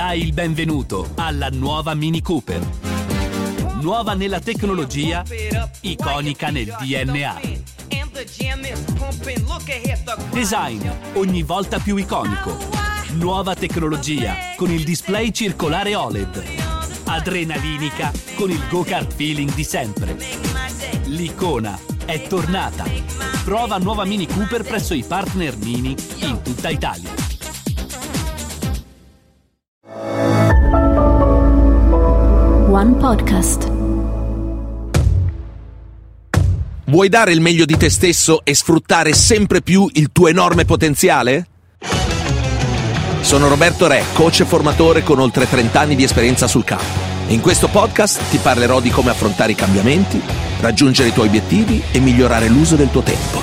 Dai il benvenuto alla nuova Mini Cooper. Nuova nella tecnologia, iconica nel DNA. Design ogni volta più iconico. Nuova tecnologia con il display circolare OLED. Adrenalinica con il go-kart feeling di sempre. L'icona è tornata. Prova nuova Mini Cooper presso i partner Mini in tutta Italia. One Podcast. Vuoi dare il meglio di te stesso e sfruttare sempre più il tuo enorme potenziale? Sono Roberto Re, coach e formatore con oltre 30 anni di esperienza sul campo. In questo podcast ti parlerò di come affrontare i cambiamenti, raggiungere i tuoi obiettivi e migliorare l'uso del tuo tempo.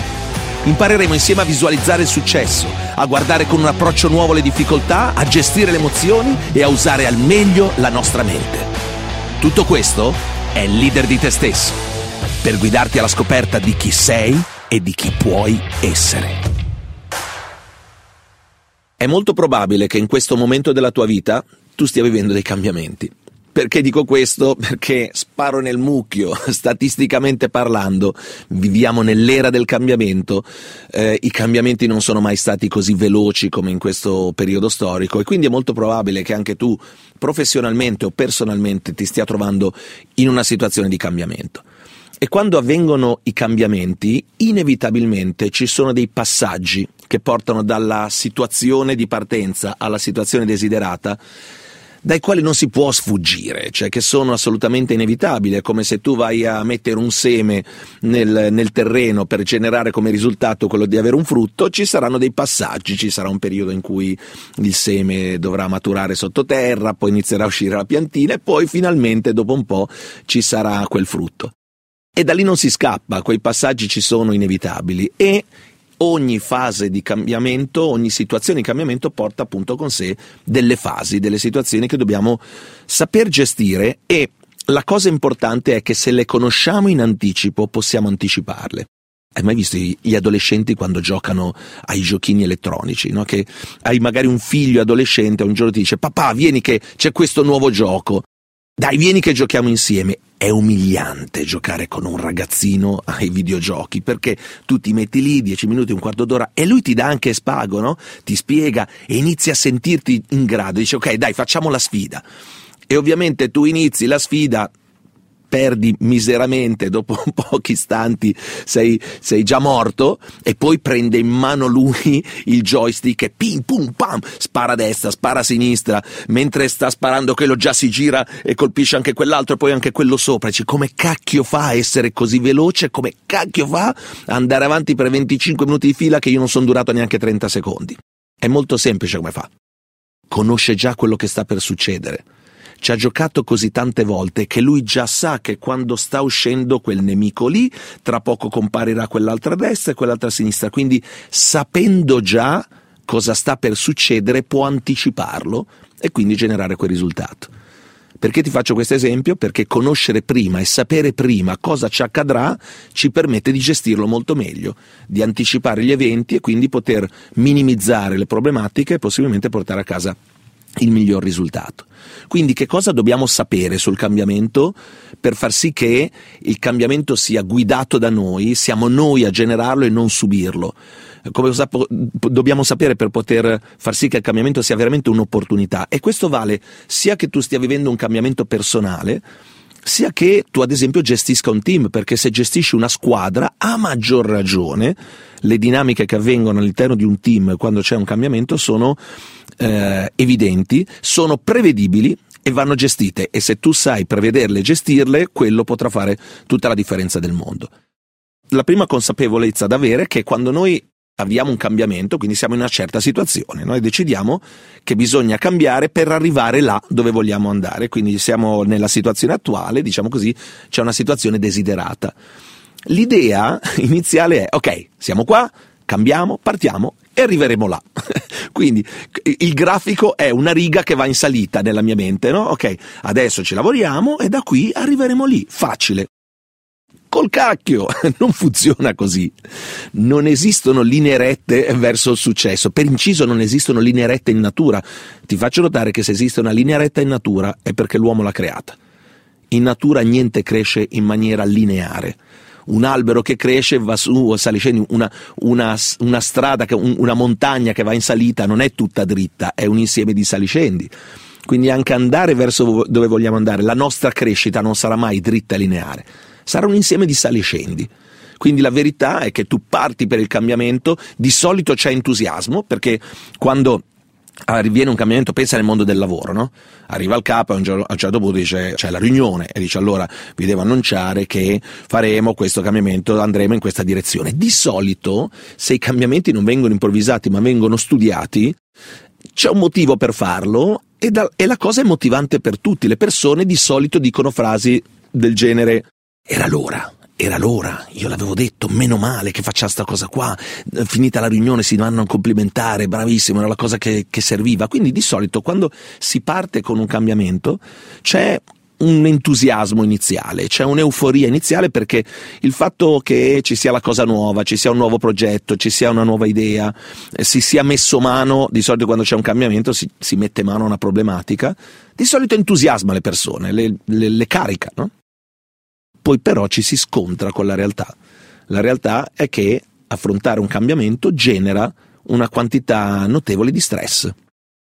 Impareremo insieme a visualizzare il successo, a guardare con un approccio nuovo le difficoltà, a gestire le emozioni e a usare al meglio la nostra mente. Tutto questo è il leader di te stesso, per guidarti alla scoperta di chi sei e di chi puoi essere. È molto probabile che in questo momento della tua vita tu stia vivendo dei cambiamenti. Perché dico questo? Perché sparo nel mucchio, statisticamente parlando, viviamo nell'era del cambiamento, eh, i cambiamenti non sono mai stati così veloci come in questo periodo storico e quindi è molto probabile che anche tu professionalmente o personalmente ti stia trovando in una situazione di cambiamento. E quando avvengono i cambiamenti, inevitabilmente ci sono dei passaggi che portano dalla situazione di partenza alla situazione desiderata dai quali non si può sfuggire, cioè che sono assolutamente inevitabili, è come se tu vai a mettere un seme nel, nel, terreno per generare come risultato quello di avere un frutto, ci saranno dei passaggi, ci sarà un periodo in cui il seme dovrà maturare sottoterra, poi inizierà a uscire la piantina e poi finalmente dopo un po' ci sarà quel frutto. E da lì non si scappa, quei passaggi ci sono inevitabili e ogni fase di cambiamento, ogni situazione di cambiamento porta appunto con sé delle fasi, delle situazioni che dobbiamo saper gestire e la cosa importante è che se le conosciamo in anticipo possiamo anticiparle. Hai mai visto gli adolescenti quando giocano ai giochini elettronici? No? Che hai magari un figlio adolescente e un giorno ti dice papà vieni che c'è questo nuovo gioco. Dai, vieni che giochiamo insieme. È umiliante giocare con un ragazzino ai videogiochi perché tu ti metti lì dieci minuti, un quarto d'ora e lui ti dà anche spago, no? Ti spiega e inizi a sentirti in grado. Dice ok, dai, facciamo la sfida. E ovviamente tu inizi la sfida perdi miseramente, dopo pochi istanti sei, sei, già morto e poi prende in mano lui il joystick e pim pum pam, spara a destra, spara a sinistra, mentre sta sparando quello già si gira e colpisce anche quell'altro e poi anche quello sopra. Dice come cacchio fa a essere così veloce, come cacchio fa a andare avanti per 25 minuti di fila che io non sono durato neanche 30 secondi. È molto semplice come fa. Conosce già quello che sta per succedere ci ha giocato così tante volte che lui già sa che quando sta uscendo quel nemico lì, tra poco comparirà quell'altra destra e quell'altra sinistra. Quindi sapendo già cosa sta per succedere può anticiparlo e quindi generare quel risultato. Perché ti faccio questo esempio? Perché conoscere prima e sapere prima cosa ci accadrà ci permette di gestirlo molto meglio, di anticipare gli eventi e quindi poter minimizzare le problematiche e possibilmente portare a casa il miglior risultato. Quindi che cosa dobbiamo sapere sul cambiamento per far sì che il cambiamento sia guidato da noi, siamo noi a generarlo e non subirlo? Come dobbiamo sapere per poter far sì che il cambiamento sia veramente un'opportunità? E questo vale sia che tu stia vivendo un cambiamento personale, sia che tu ad esempio gestisca un team, perché se gestisci una squadra, a maggior ragione, le dinamiche che avvengono all'interno di un team quando c'è un cambiamento sono eh, evidenti, sono prevedibili e vanno gestite e se tu sai prevederle e gestirle, quello potrà fare tutta la differenza del mondo. La prima consapevolezza da avere è che quando noi avviamo un cambiamento, quindi siamo in una certa situazione, noi decidiamo che bisogna cambiare per arrivare là dove vogliamo andare, quindi siamo nella situazione attuale, diciamo così, c'è una situazione desiderata. L'idea iniziale è, ok, siamo qua, cambiamo, partiamo e arriveremo là. Quindi il grafico è una riga che va in salita nella mia mente, no? Ok, adesso ci lavoriamo e da qui arriveremo lì, facile. Col cacchio, non funziona così. Non esistono linee rette verso il successo. Per inciso non esistono linee rette in natura. Ti faccio notare che se esiste una linea retta in natura è perché l'uomo l'ha creata. In natura niente cresce in maniera lineare un albero che cresce va su saliscendi, una, una, una strada, una montagna che va in salita non è tutta dritta, è un insieme di saliscendi. Quindi anche andare verso dove vogliamo andare, la nostra crescita non sarà mai dritta e lineare, sarà un insieme di saliscendi. Quindi la verità è che tu parti per il cambiamento, di solito c'è entusiasmo, perché quando avviene un cambiamento, pensa nel mondo del lavoro, no? Arriva il capo e a un certo punto dice c'è la riunione e dice allora vi devo annunciare che faremo questo cambiamento, andremo in questa direzione. Di solito se i cambiamenti non vengono improvvisati ma vengono studiati, c'è un motivo per farlo e, da, e la cosa è motivante per tutti. Le persone di solito dicono frasi del genere era l'ora, era l'ora, io l'avevo detto, meno male che faccia sta cosa qua, finita la riunione si vanno a complimentare, bravissimo, era la cosa che, che serviva. Quindi di solito quando si parte con un cambiamento c'è un entusiasmo iniziale, c'è un'euforia iniziale perché il fatto che ci sia la cosa nuova, ci sia un nuovo progetto, ci sia una nuova idea, eh, si sia messo mano, di solito quando c'è un cambiamento si, si mette mano a una problematica, di solito entusiasma le persone, le, le, le carica, no? Poi però ci si scontra con la realtà. La realtà è che affrontare un cambiamento genera una quantità notevole di stress,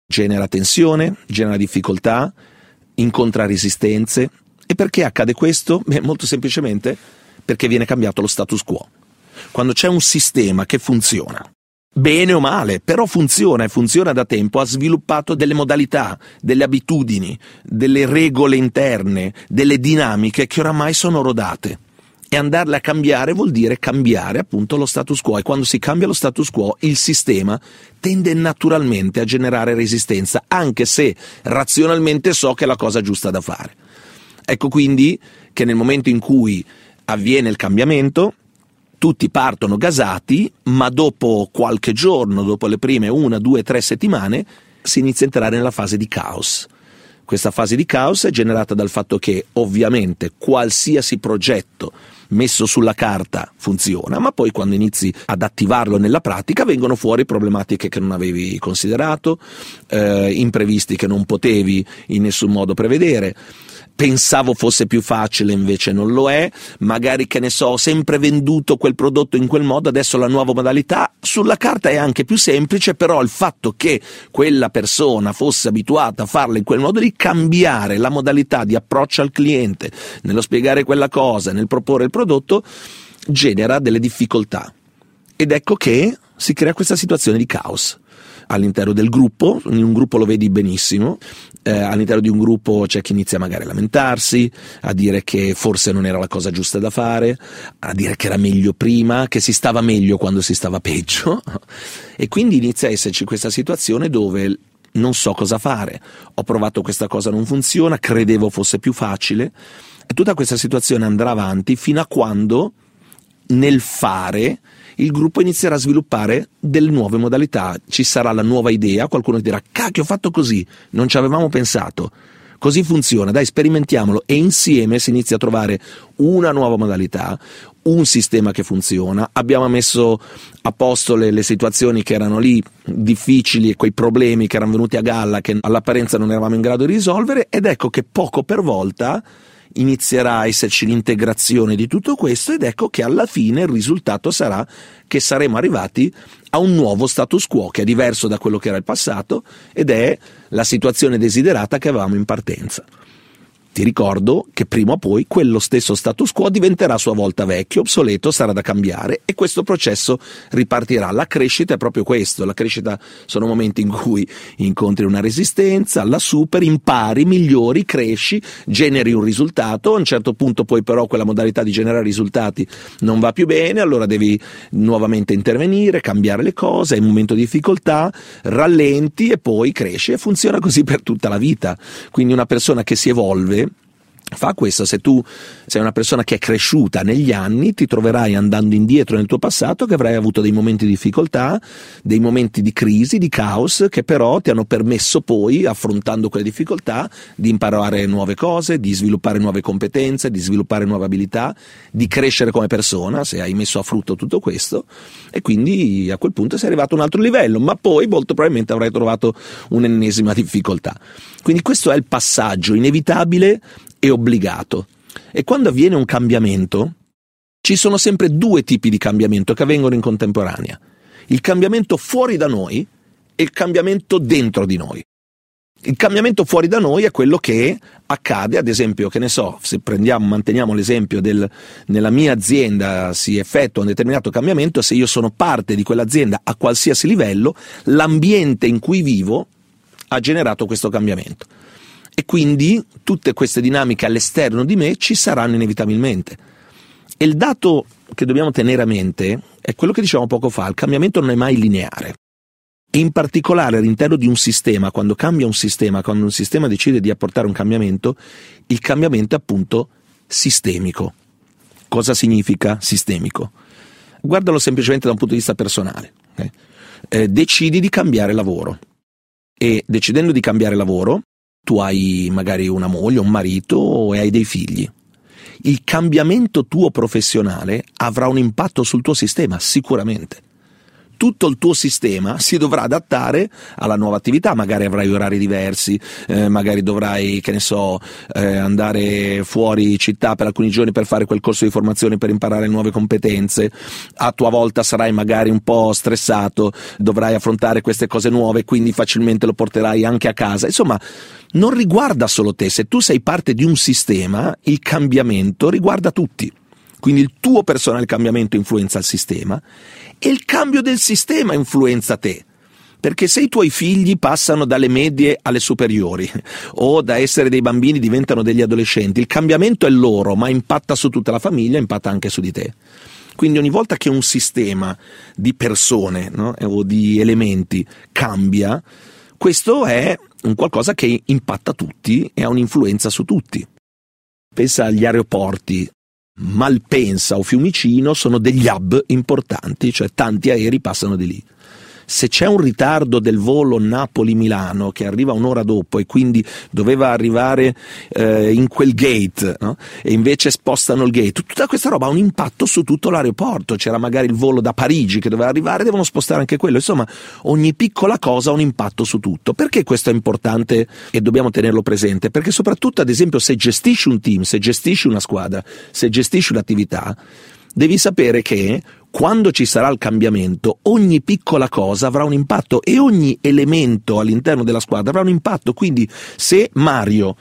genera tensione, genera difficoltà, incontra resistenze. E perché accade questo? Beh, molto semplicemente perché viene cambiato lo status quo. Quando c'è un sistema che funziona, bene o male, però funziona e funziona da tempo, ha sviluppato delle modalità, delle abitudini, delle regole interne, delle dinamiche che oramai sono rodate. E andarle a cambiare vuol dire cambiare appunto lo status quo e quando si cambia lo status quo il sistema tende naturalmente a generare resistenza, anche se razionalmente so che è la cosa giusta da fare. Ecco quindi che nel momento in cui avviene il cambiamento, tutti partono gasati, ma dopo qualche giorno, dopo le prime una, due, tre settimane, si inizia a entrare nella fase di caos. Questa fase di caos è generata dal fatto che ovviamente qualsiasi progetto messo sulla carta funziona, ma poi quando inizi ad attivarlo nella pratica vengono fuori problematiche che non avevi considerato, eh, imprevisti che non potevi in nessun modo prevedere pensavo fosse più facile, invece non lo è, magari che ne so, ho sempre venduto quel prodotto in quel modo, adesso la nuova modalità sulla carta è anche più semplice, però il fatto che quella persona fosse abituata a farla in quel modo di cambiare la modalità di approccio al cliente nello spiegare quella cosa, nel proporre il prodotto, genera delle difficoltà. Ed ecco che si crea questa situazione di caos all'interno del gruppo, in un gruppo lo vedi benissimo, eh, all'interno di un gruppo c'è chi inizia magari a lamentarsi, a dire che forse non era la cosa giusta da fare, a dire che era meglio prima, che si stava meglio quando si stava peggio. E quindi inizia a esserci questa situazione dove non so cosa fare, ho provato questa cosa non funziona, credevo fosse più facile. E tutta questa situazione andrà avanti fino a quando nel fare il gruppo inizierà a sviluppare delle nuove modalità, ci sarà la nuova idea, qualcuno dirà cacchio ho fatto così, non ci avevamo pensato. Così funziona, dai sperimentiamolo e insieme si inizia a trovare una nuova modalità, un sistema che funziona, abbiamo messo a posto le, le, situazioni che erano lì difficili e quei problemi che erano venuti a galla che all'apparenza non eravamo in grado di risolvere ed ecco che poco per volta inizierà a esserci l'integrazione di tutto questo ed ecco che alla fine il risultato sarà che saremo arrivati a un nuovo status quo che è diverso da quello che era il passato ed è la situazione desiderata che avevamo in partenza. Ti ricordo che prima o poi quello stesso status quo diventerà a sua volta vecchio, obsoleto, sarà da cambiare e questo processo ripartirà. La crescita è proprio questo, la crescita sono momenti in cui incontri una resistenza, la superi, impari, migliori, cresci, generi un risultato, a un certo punto poi però quella modalità di generare risultati non va più bene, allora devi nuovamente intervenire, cambiare le cose, è un momento di difficoltà, rallenti e poi cresci e funziona così per tutta la vita. Quindi una persona che si evolve Fa questo, se tu sei una persona che è cresciuta negli anni, ti troverai andando indietro nel tuo passato che avrai avuto dei momenti di difficoltà, dei momenti di crisi, di caos, che però ti hanno permesso poi, affrontando quelle difficoltà, di imparare nuove cose, di sviluppare nuove competenze, di sviluppare nuove abilità, di crescere come persona, se hai messo a frutto tutto questo, e quindi a quel punto sei arrivato a un altro livello, ma poi molto probabilmente avrai trovato un'ennesima difficoltà. Quindi questo è il passaggio inevitabile e obbligato. E quando avviene un cambiamento, ci sono sempre due tipi di cambiamento che avvengono in contemporanea. Il cambiamento fuori da noi e il cambiamento dentro di noi. Il cambiamento fuori da noi è quello che accade, ad esempio, che ne so, se prendiamo, manteniamo l'esempio del nella mia azienda si effettua un determinato cambiamento, se io sono parte di quell'azienda a qualsiasi livello, l'ambiente in cui vivo ha generato questo cambiamento e quindi tutte queste dinamiche all'esterno di me ci saranno inevitabilmente. E il dato che dobbiamo tenere a mente è quello che dicevamo poco fa, il cambiamento non è mai lineare. In particolare all'interno di un sistema, quando cambia un sistema, quando un sistema decide di apportare un cambiamento, il cambiamento è appunto sistemico. Cosa significa sistemico? Guardalo semplicemente da un punto di vista personale. Okay? Eh, decidi di cambiare lavoro e decidendo di cambiare lavoro tu hai magari una moglie, un marito e hai dei figli. Il cambiamento tuo professionale avrà un impatto sul tuo sistema, sicuramente tutto il tuo sistema si dovrà adattare alla nuova attività, magari avrai orari diversi, eh, magari dovrai, che ne so, eh, andare fuori città per alcuni giorni per fare quel corso di formazione per imparare nuove competenze, a tua volta sarai magari un po' stressato, dovrai affrontare queste cose nuove, quindi facilmente lo porterai anche a casa. Insomma, non riguarda solo te, se tu sei parte di un sistema, il cambiamento riguarda tutti. Quindi il tuo personale cambiamento influenza il sistema e il cambio del sistema influenza te. Perché se i tuoi figli passano dalle medie alle superiori o da essere dei bambini diventano degli adolescenti, il cambiamento è loro, ma impatta su tutta la famiglia, impatta anche su di te. Quindi ogni volta che un sistema di persone no, o di elementi cambia, questo è un qualcosa che impatta tutti e ha un'influenza su tutti. Pensa agli aeroporti, Malpensa o Fiumicino sono degli hub importanti, cioè tanti aerei passano di lì se c'è un ritardo del volo Napoli-Milano che arriva un'ora dopo e quindi doveva arrivare eh, in quel gate no? e invece spostano il gate, tutta questa roba ha un impatto su tutto l'aeroporto, c'era magari il volo da Parigi che doveva arrivare, devono spostare anche quello, insomma ogni piccola cosa ha un impatto su tutto. Perché questo è importante e dobbiamo tenerlo presente? Perché soprattutto ad esempio se gestisci un team, se gestisci una squadra, se gestisci un'attività, devi sapere che quando ci sarà il cambiamento, ogni piccola cosa avrà un impatto e ogni elemento all'interno della squadra avrà un impatto. Quindi se Mario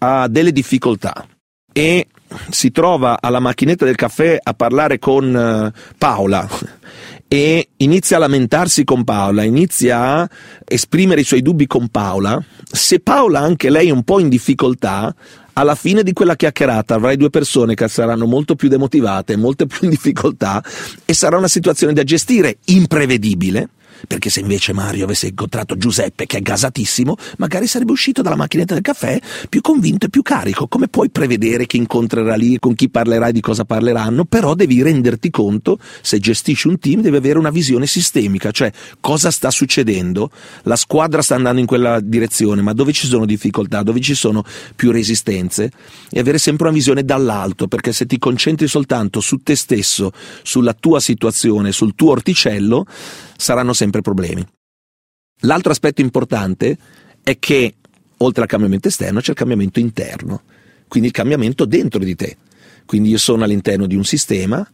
ha delle difficoltà e si trova alla macchinetta del caffè a parlare con uh, Paola e inizia a lamentarsi con Paola, inizia a esprimere i suoi dubbi con Paola, se Paola anche lei è un po' in difficoltà, alla fine di quella chiacchierata avrai due persone che saranno molto più demotivate, molto più in difficoltà e sarà una situazione da gestire imprevedibile perché se invece Mario avesse incontrato Giuseppe, che è gasatissimo, magari sarebbe uscito dalla macchinetta del caffè più convinto e più carico. Come puoi prevedere chi incontrerà lì, con chi parlerai, di cosa parleranno? Però devi renderti conto, se gestisci un team, devi avere una visione sistemica, cioè cosa sta succedendo, la squadra sta andando in quella direzione, ma dove ci sono difficoltà, dove ci sono più resistenze, e avere sempre una visione dall'alto, perché se ti concentri soltanto su te stesso, sulla tua situazione, sul tuo orticello, saranno sempre problemi. L'altro aspetto importante è che oltre al cambiamento esterno c'è il cambiamento interno, quindi il cambiamento dentro di te. Quindi io sono all'interno di un sistema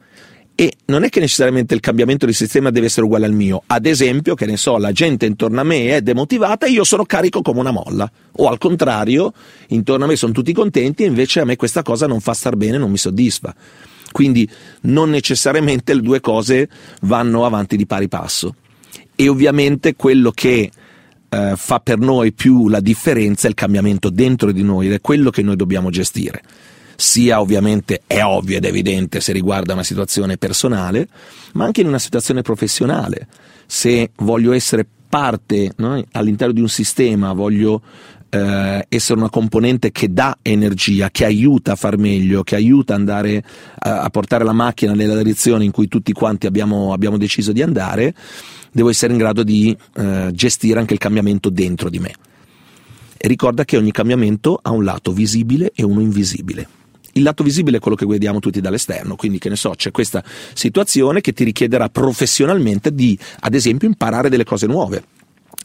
e non è che necessariamente il cambiamento del sistema deve essere uguale al mio. Ad esempio, che ne so, la gente intorno a me è demotivata e io sono carico come una molla. O al contrario, intorno a me sono tutti contenti e invece a me questa cosa non fa star bene, non mi soddisfa. Quindi non necessariamente le due cose vanno avanti di pari passo. E ovviamente quello che eh, fa per noi più la differenza è il cambiamento dentro di noi ed è quello che noi dobbiamo gestire. Sia ovviamente è ovvio ed evidente se riguarda una situazione personale, ma anche in una situazione professionale. Se voglio essere parte no, all'interno di un sistema, voglio eh, essere una componente che dà energia, che aiuta a far meglio, che aiuta ad andare a, a, portare la macchina nella direzione in cui tutti quanti abbiamo, abbiamo deciso di andare, devo essere in grado di eh, gestire anche il cambiamento dentro di me. E ricorda che ogni cambiamento ha un lato visibile e uno invisibile. Il lato visibile è quello che vediamo tutti dall'esterno, quindi che ne so, c'è questa situazione che ti richiederà professionalmente di, ad esempio, imparare delle cose nuove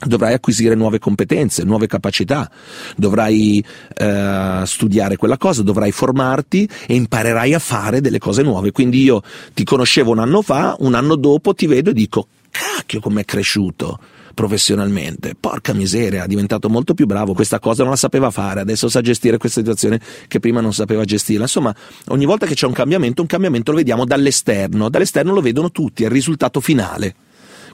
dovrai acquisire nuove competenze, nuove capacità, dovrai eh, studiare quella cosa, dovrai formarti e imparerai a fare delle cose nuove. Quindi io ti conoscevo un anno fa, un anno dopo ti vedo e dico, cacchio com'è cresciuto professionalmente. Porca miseria, è diventato molto più bravo, questa cosa non la sapeva fare, adesso sa gestire questa situazione che prima non sapeva gestire. Insomma, ogni volta che c'è un cambiamento, un cambiamento lo vediamo dall'esterno, dall'esterno lo vedono tutti, è il risultato finale.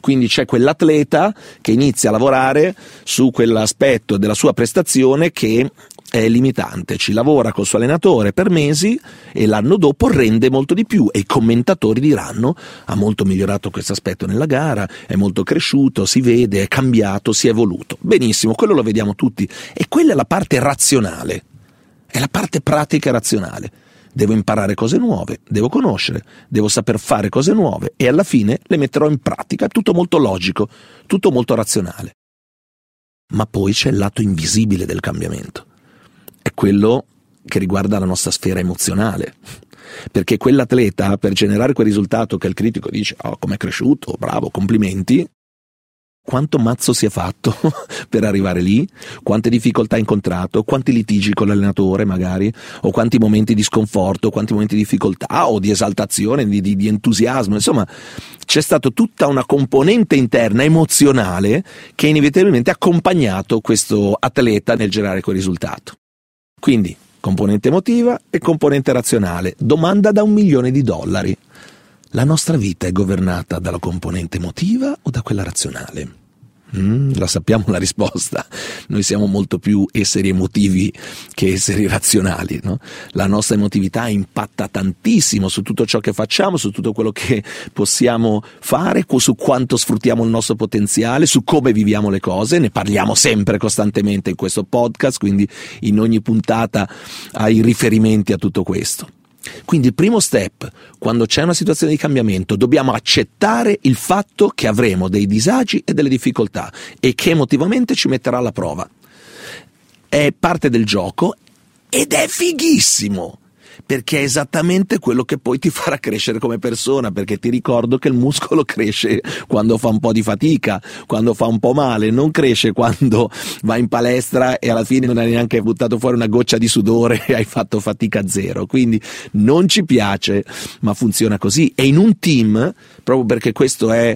Quindi c'è quell'atleta che inizia a lavorare su quell'aspetto della sua prestazione che è limitante, ci lavora col suo allenatore per mesi e l'anno dopo rende molto di più e i commentatori diranno ha molto migliorato questo aspetto nella gara, è molto cresciuto, si vede, è cambiato, si è evoluto. Benissimo, quello lo vediamo tutti e quella è la parte razionale, è la parte pratica razionale. Devo imparare cose nuove, devo conoscere, devo saper fare cose nuove e alla fine le metterò in pratica, tutto molto logico, tutto molto razionale. Ma poi c'è il lato invisibile del cambiamento è quello che riguarda la nostra sfera emozionale. Perché quell'atleta, per generare quel risultato che il critico dice, oh, com'è cresciuto, bravo, complimenti, quanto mazzo si è fatto per arrivare lì, quante difficoltà ha incontrato, quanti litigi con l'allenatore magari, o quanti momenti di sconforto, quanti momenti di difficoltà o di esaltazione, di, di, di entusiasmo, insomma c'è stata tutta una componente interna emozionale che inevitabilmente ha accompagnato questo atleta nel generare quel risultato. Quindi componente emotiva e componente razionale. Domanda da un milione di dollari. La nostra vita è governata dalla componente emotiva o da quella razionale? Mm, la sappiamo la risposta. Noi siamo molto più esseri emotivi che esseri razionali. No? La nostra emotività impatta tantissimo su tutto ciò che facciamo, su tutto quello che possiamo fare, su quanto sfruttiamo il nostro potenziale, su come viviamo le cose. Ne parliamo sempre costantemente in questo podcast, quindi in ogni puntata hai riferimenti a tutto questo. Quindi il primo step, quando c'è una situazione di cambiamento, dobbiamo accettare il fatto che avremo dei disagi e delle difficoltà e che emotivamente ci metterà alla prova. È parte del gioco ed è fighissimo perché è esattamente quello che poi ti farà crescere come persona, perché ti ricordo che il muscolo cresce quando fa un po' di fatica, quando fa un po' male, non cresce quando vai in palestra e alla fine non hai neanche buttato fuori una goccia di sudore e hai fatto fatica zero. Quindi non ci piace, ma funziona così. E in un team, proprio perché questo è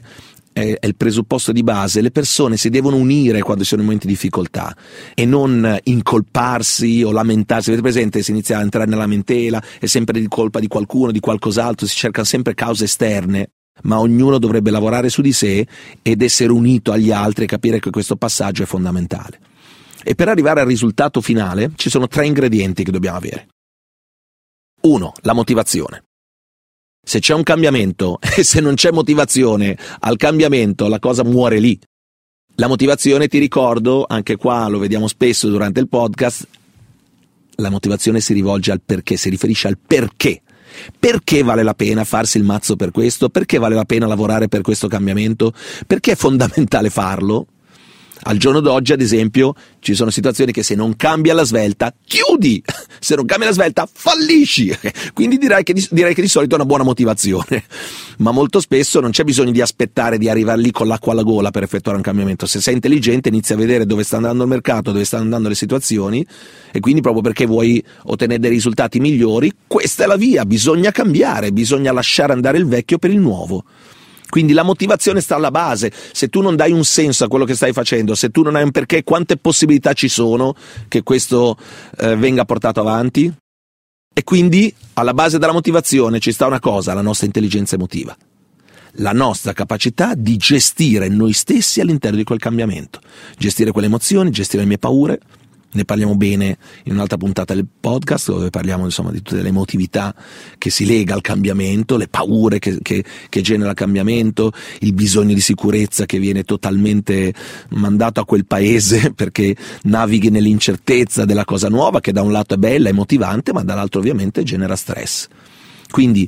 è, il presupposto di base, le persone si devono unire quando sono in momenti di difficoltà e non incolparsi o lamentarsi. Avete presente? Si inizia a entrare nella lamentela, è sempre di colpa di qualcuno, di qualcos'altro, si cercano sempre cause esterne ma ognuno dovrebbe lavorare su di sé ed essere unito agli altri e capire che questo passaggio è fondamentale. E per arrivare al risultato finale ci sono tre ingredienti che dobbiamo avere. Uno, la motivazione. Se c'è un cambiamento e se non c'è motivazione al cambiamento, la cosa muore lì. La motivazione, ti ricordo, anche qua lo vediamo spesso durante il podcast, la motivazione si rivolge al perché, si riferisce al perché. Perché vale la pena farsi il mazzo per questo? Perché vale la pena lavorare per questo cambiamento? Perché è fondamentale farlo? Al giorno d'oggi, ad esempio, ci sono situazioni che se non cambia la svelta, chiudi! Se non cambia la svelta, fallisci! Quindi direi che, di, direi che di solito è una buona motivazione. Ma molto spesso non c'è bisogno di aspettare di arrivare lì con l'acqua alla gola per effettuare un cambiamento. Se sei intelligente, inizi a vedere dove sta andando il mercato, dove stanno andando le situazioni, e quindi proprio perché vuoi ottenere dei risultati migliori, questa è la via, bisogna cambiare, bisogna lasciare andare il vecchio per il nuovo. Quindi la motivazione sta alla base. Se tu non dai un senso a quello che stai facendo, se tu non hai un perché, quante possibilità ci sono che questo eh, venga portato avanti? E quindi alla base della motivazione ci sta una cosa, la nostra intelligenza emotiva. La nostra capacità di gestire noi stessi all'interno di quel cambiamento. Gestire quelle emozioni, gestire le mie paure, ne parliamo bene in un'altra puntata del podcast dove parliamo insomma di tutte le emotività che si lega al cambiamento, le paure che, che, che genera il cambiamento, il bisogno di sicurezza che viene totalmente mandato a quel paese perché navighi nell'incertezza della cosa nuova che da un lato è bella, è motivante, ma dall'altro ovviamente genera stress. Quindi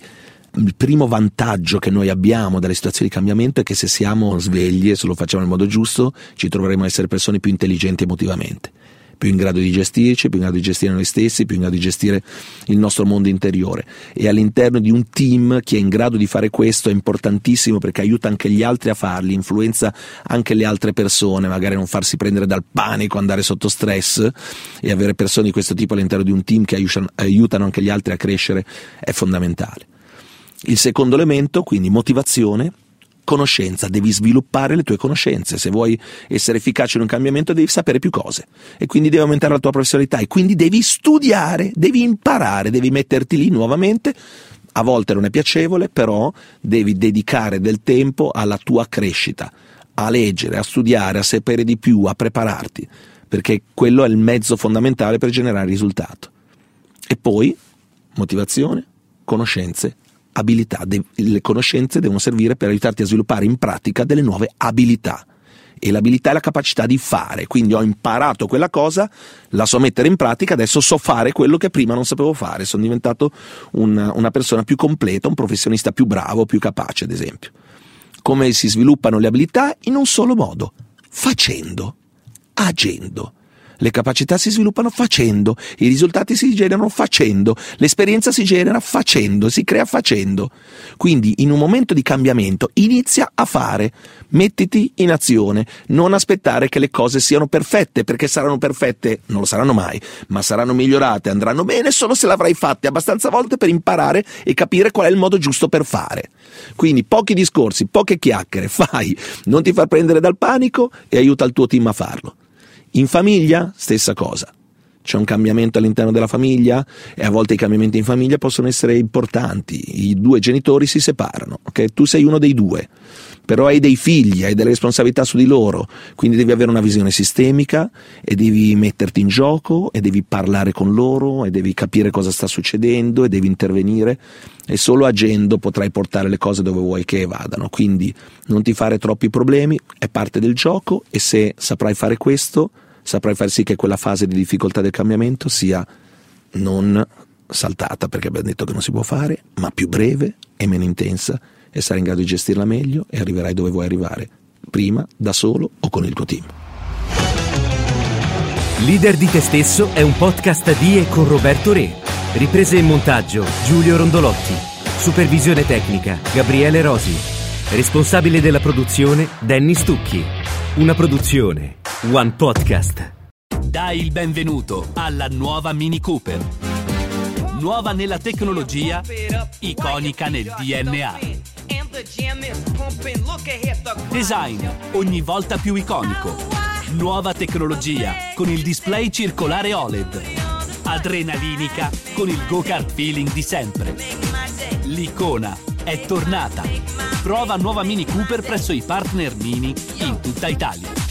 il primo vantaggio che noi abbiamo dalle situazioni di cambiamento è che se siamo svegli e se lo facciamo nel modo giusto ci troveremo a essere persone più intelligenti emotivamente più in grado di gestirci, più in grado di gestire noi stessi, più in grado di gestire il nostro mondo interiore. E all'interno di un team che è in grado di fare questo è importantissimo perché aiuta anche gli altri a farli, influenza anche le altre persone, magari non farsi prendere dal panico, andare sotto stress e avere persone di questo tipo all'interno di un team che aiutano anche gli altri a crescere è fondamentale. Il secondo elemento, quindi motivazione, conoscenza, devi sviluppare le tue conoscenze, se vuoi essere efficace in un cambiamento devi sapere più cose e quindi devi aumentare la tua professionalità e quindi devi studiare, devi imparare, devi metterti lì nuovamente. A volte non è piacevole, però devi dedicare del tempo alla tua crescita, a leggere, a studiare, a sapere di più, a prepararti, perché quello è il mezzo fondamentale per generare risultato. E poi motivazione, conoscenze abilità, de- le conoscenze devono servire per aiutarti a sviluppare in pratica delle nuove abilità. E l'abilità è la capacità di fare, quindi ho imparato quella cosa, la so mettere in pratica, adesso so fare quello che prima non sapevo fare, sono diventato una, una persona più completa, un professionista più bravo, più capace, ad esempio. Come si sviluppano le abilità? In un solo modo, facendo, agendo. Le capacità si sviluppano facendo, i risultati si generano facendo, l'esperienza si genera facendo, si crea facendo. Quindi in un momento di cambiamento inizia a fare, mettiti in azione, non aspettare che le cose siano perfette, perché saranno perfette, non lo saranno mai, ma saranno migliorate, andranno bene solo se le avrai fatte abbastanza volte per imparare e capire qual è il modo giusto per fare. Quindi pochi discorsi, poche chiacchiere, fai, non ti far prendere dal panico e aiuta il tuo team a farlo. In famiglia, stessa cosa. C'è un cambiamento all'interno della famiglia e a volte i cambiamenti in famiglia possono essere importanti. I due genitori si separano, ok? Tu sei uno dei due, però hai dei figli, hai delle responsabilità su di loro, quindi devi avere una visione sistemica e devi metterti in gioco e devi parlare con loro e devi capire cosa sta succedendo e devi intervenire e solo agendo potrai portare le cose dove vuoi che vadano. Quindi non ti fare troppi problemi, è parte del gioco e se saprai fare questo saprai far sì che quella fase di difficoltà del cambiamento sia non saltata perché abbiamo detto che non si può fare, ma più breve e meno intensa e sarai in grado di gestirla meglio e arriverai dove vuoi arrivare, prima, da solo o con il tuo team. Leader di te stesso è un podcast di e con Roberto Re. Riprese e montaggio Giulio Rondolotti. Supervisione tecnica Gabriele Rosi. Responsabile della produzione Danny Stucchi. Una produzione One Podcast. Dai il benvenuto alla nuova Mini Cooper. Nuova nella tecnologia, iconica nel DNA. Design ogni volta più iconico. Nuova tecnologia con il display circolare OLED. Adrenalinica con il go-kart feeling di sempre. L'icona è tornata. Prova nuova Mini Cooper presso i partner Mini in tutta Italia.